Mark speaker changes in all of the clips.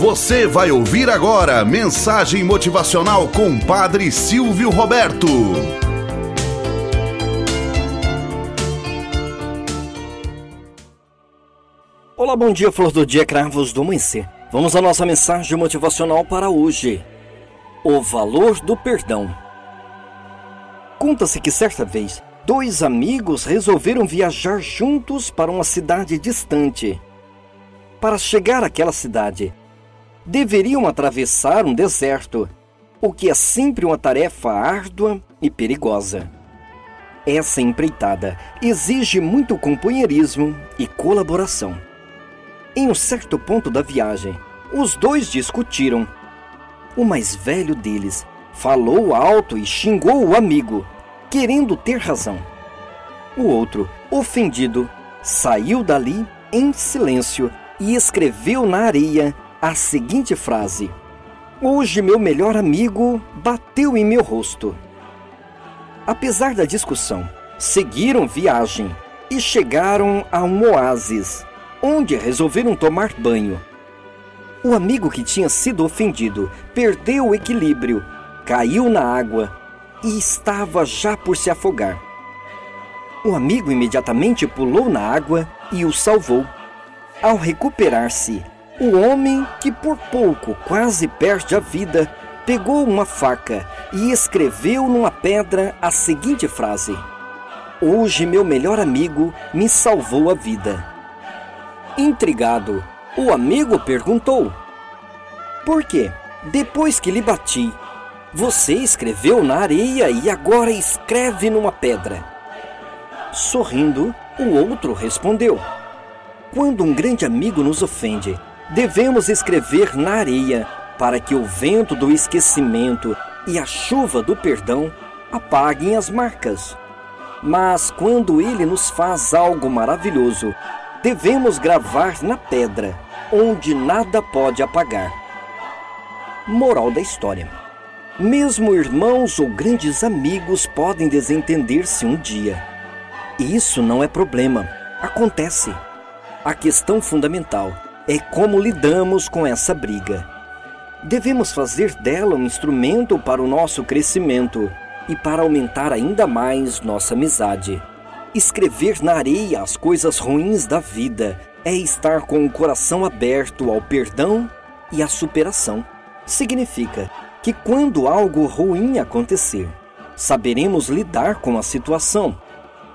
Speaker 1: Você vai ouvir agora mensagem motivacional com Padre Silvio Roberto.
Speaker 2: Olá, bom dia, flor do dia, cravos do amanhecer. Vamos à nossa mensagem motivacional para hoje. O valor do perdão. Conta-se que certa vez, dois amigos resolveram viajar juntos para uma cidade distante. Para chegar àquela cidade, deveriam atravessar um deserto, o que é sempre uma tarefa árdua e perigosa. Essa empreitada exige muito companheirismo e colaboração. Em um certo ponto da viagem, os dois discutiram. O mais velho deles falou alto e xingou o amigo, querendo ter razão. O outro, ofendido, saiu dali em silêncio e escreveu na areia a seguinte frase: Hoje meu melhor amigo bateu em meu rosto. Apesar da discussão, seguiram viagem e chegaram a um oásis, onde resolveram tomar banho. O amigo que tinha sido ofendido perdeu o equilíbrio, caiu na água e estava já por se afogar. O amigo imediatamente pulou na água e o salvou. Ao recuperar-se, o homem que por pouco quase perde a vida pegou uma faca e escreveu numa pedra a seguinte frase: Hoje meu melhor amigo me salvou a vida. Intrigado, o amigo perguntou: Por quê? Depois que lhe bati, você escreveu na areia e agora escreve numa pedra. Sorrindo, o outro respondeu: Quando um grande amigo nos ofende, devemos escrever na areia para que o vento do esquecimento e a chuva do perdão apaguem as marcas. Mas quando ele nos faz algo maravilhoso, devemos gravar na pedra, onde nada pode apagar. Moral da história: Mesmo irmãos ou grandes amigos podem desentender-se um dia. Isso não é problema, acontece. A questão fundamental é como lidamos com essa briga. Devemos fazer dela um instrumento para o nosso crescimento e para aumentar ainda mais nossa amizade. Escrever na areia as coisas ruins da vida é estar com o coração aberto ao perdão e à superação. Significa que quando algo ruim acontecer, saberemos lidar com a situação.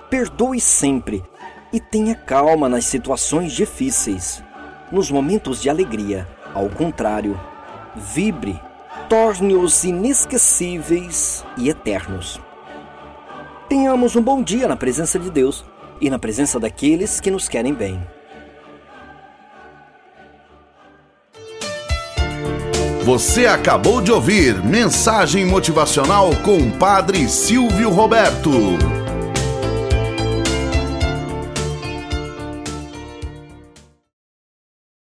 Speaker 2: Perdoe sempre e tenha calma nas situações difíceis nos momentos de alegria. Ao contrário, vibre, torne-os inesquecíveis e eternos. Tenhamos um bom dia na presença de Deus e na presença daqueles que nos querem bem.
Speaker 1: Você acabou de ouvir Mensagem Motivacional com o Padre Silvio Roberto.